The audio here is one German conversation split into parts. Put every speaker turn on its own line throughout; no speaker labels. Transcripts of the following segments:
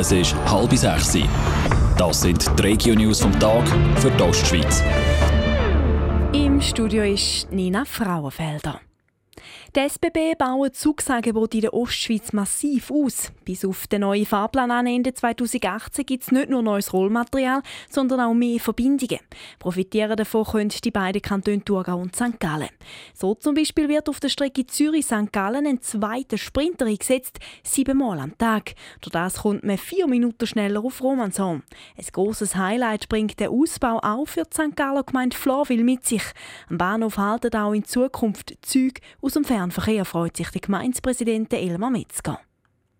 Es ist halb sechs. Das sind die Regio-News vom Tag für die Ostschweiz.
Im Studio ist Nina Frauenfelder. Die SBB bauen Zugsangebot in der Ostschweiz massiv aus. Bis auf den neuen Fahrplan an Ende 2018 gibt es nicht nur neues Rollmaterial, sondern auch mehr Verbindungen. Profitieren davon können die beiden Kantone Thurgau und St. Gallen. So zum Beispiel wird auf der Strecke Zürich-St. Gallen ein zweiter Sprinter eingesetzt, siebenmal am Tag. Durch das kommt man vier Minuten schneller auf Romanshorn. Ein grosses Highlight bringt der Ausbau auch für die St. Galler Gemeinde Florville mit sich. Am Bahnhof halten auch in Zukunft Züge aus dem Fernverkehr freut sich der Gemeindepräsident Elmar Metzger.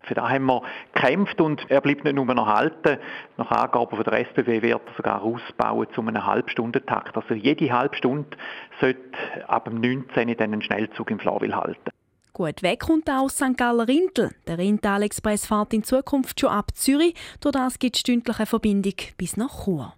Für das haben wir gekämpft und er bleibt nicht nur noch halten. Nach Angaben von der SBW wird er sogar ausbauen zu einem Halbstundentakt. Also jede Halbstunde sollte ab dem 19. dann ein Schnellzug im Flawil halten.
Gut weg kommt auch aus St. Galler Rintel. Der Rintal-Express fährt in Zukunft schon ab Zürich. Durch das gibt es stündliche Verbindung bis nach Chur.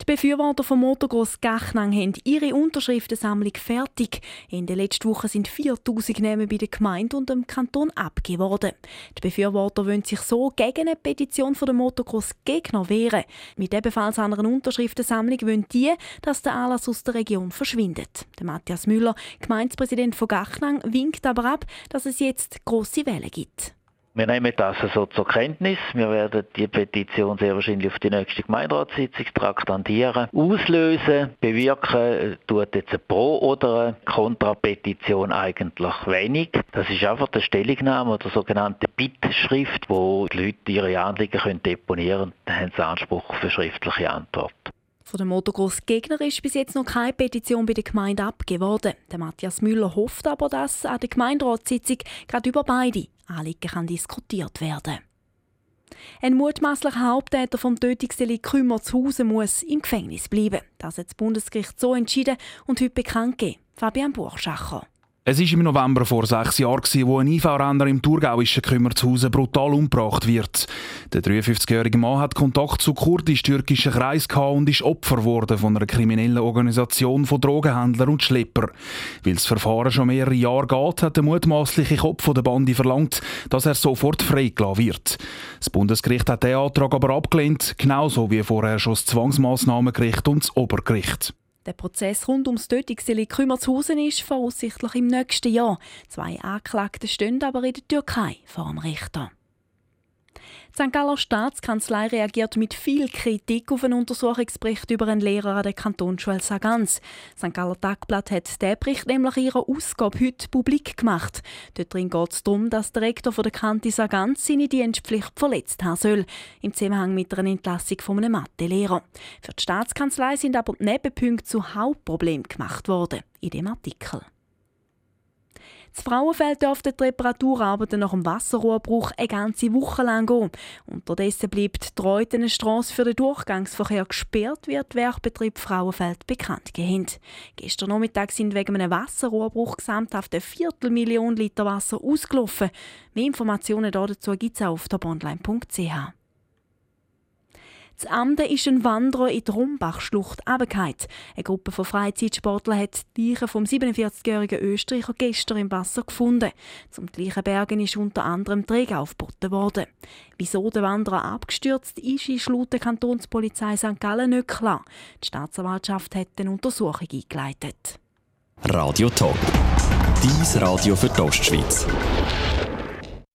Die Befürworter vom Motorgross Gachnang haben ihre Unterschriftensammlung fertig. In der letzten Woche sind 4000 Namen bei der Gemeinde und dem Kanton abgegeben worden. Die Befürworter wollen sich so gegen eine Petition von der Motocross Gegner wehren. Mit ebenfalls einer Unterschriftensammlung wollen die, dass der Anlass aus der Region verschwindet. Der Matthias Müller, Gemeindepräsident von Gachnang, winkt aber ab, dass es jetzt grosse Wellen gibt.
Wir nehmen das so zur Kenntnis. Wir werden die Petition sehr wahrscheinlich auf die nächste Gemeinderatssitzung traktandieren. Auslösen, bewirken tut jetzt eine Pro- oder eine Kontrapetition eigentlich wenig. Das ist einfach eine Stellungnahme oder sogenannte Bittschrift, wo die Leute ihre Anliegen deponieren können. Haben sie Anspruch auf eine schriftliche Antwort.
Von dem Motocross Gegner ist bis jetzt noch keine Petition bei der Gemeinde abgegeben worden. Der Matthias Müller hofft aber, dass an der Gemeinderatssitzung gerade über beide Anliegen kann diskutiert werden. Ein mutmaßlicher Haupttäter vom Tötungsdelikt Kümmerzhausen muss im Gefängnis bleiben. Das hat das Bundesgericht so entschieden und heute bekannt gegeben. Fabian Burgschacher.
Es war im November vor sechs Jahren, wo ein IV-Renner im thurgauischen Kümmerzhausen brutal umgebracht wird. Der 53-jährige Mann hat Kontakt zu kurdisch-türkischen Kreis und ist Opfer geworden von einer kriminellen Organisation von Drogenhändlern und Schlepper. Weil das Verfahren schon mehrere Jahre geht, hat der mutmaßliche Kopf der Bande verlangt, dass er sofort freigelassen wird. Das Bundesgericht hat diesen Antrag aber abgelehnt, genauso wie vorher schon das Zwangsmaßnahmengericht und das Obergericht.
Der Prozess rund ums Tötungsdelikt Kümmerzhausen ist voraussichtlich im nächsten Jahr. Zwei Anklagte stehen aber in der Türkei vor dem Richter. Die St. Galler Staatskanzlei reagiert mit viel Kritik auf einen Untersuchungsbericht über einen Lehrer an der Kantonsschule Sagans. St. Galler Tagblatt hat diesen Bericht nämlich ihrer Ausgabe heute publik gemacht. Dort geht es darum, dass der Rektor von der Kante Sagans seine Dienstpflicht verletzt haben soll, im Zusammenhang mit einer Entlassung von einem Mathelehrer. Für die Staatskanzlei sind aber die Nebenpunkte zu Hauptproblemen gemacht worden in dem Artikel. Das Frauenfeld dürfte die Reparaturarbeiten nach dem Wasserrohrbruch eine ganze Woche lang gehen. Unterdessen bleibt die Reutenstrasse für den Durchgangsverkehr gesperrt, wird Werkbetrieb Frauenfeld bekannt gegeben. Gestern Nachmittag sind wegen einem Wasserrohrbruch gesamthaft eine Viertelmillion Liter Wasser ausgelaufen. Mehr Informationen dazu gibt es auf toponline.ch. Das Amde ist ein Wanderer in die Rumbachschlucht runtergefallen. Eine Gruppe von Freizeitsportlern hat die Leiche vom 47-jährigen Österreicher gestern im Wasser gefunden. Zum gleichen Bergen ist unter anderem Träger aufgeboten worden. Wieso der Wanderer abgestürzt ist, ist laut der Kantonspolizei St. Gallen nicht klar. Die Staatsanwaltschaft hat eine Untersuchung eingeleitet.
Radio Top. Dies Radio für die Ostschweiz.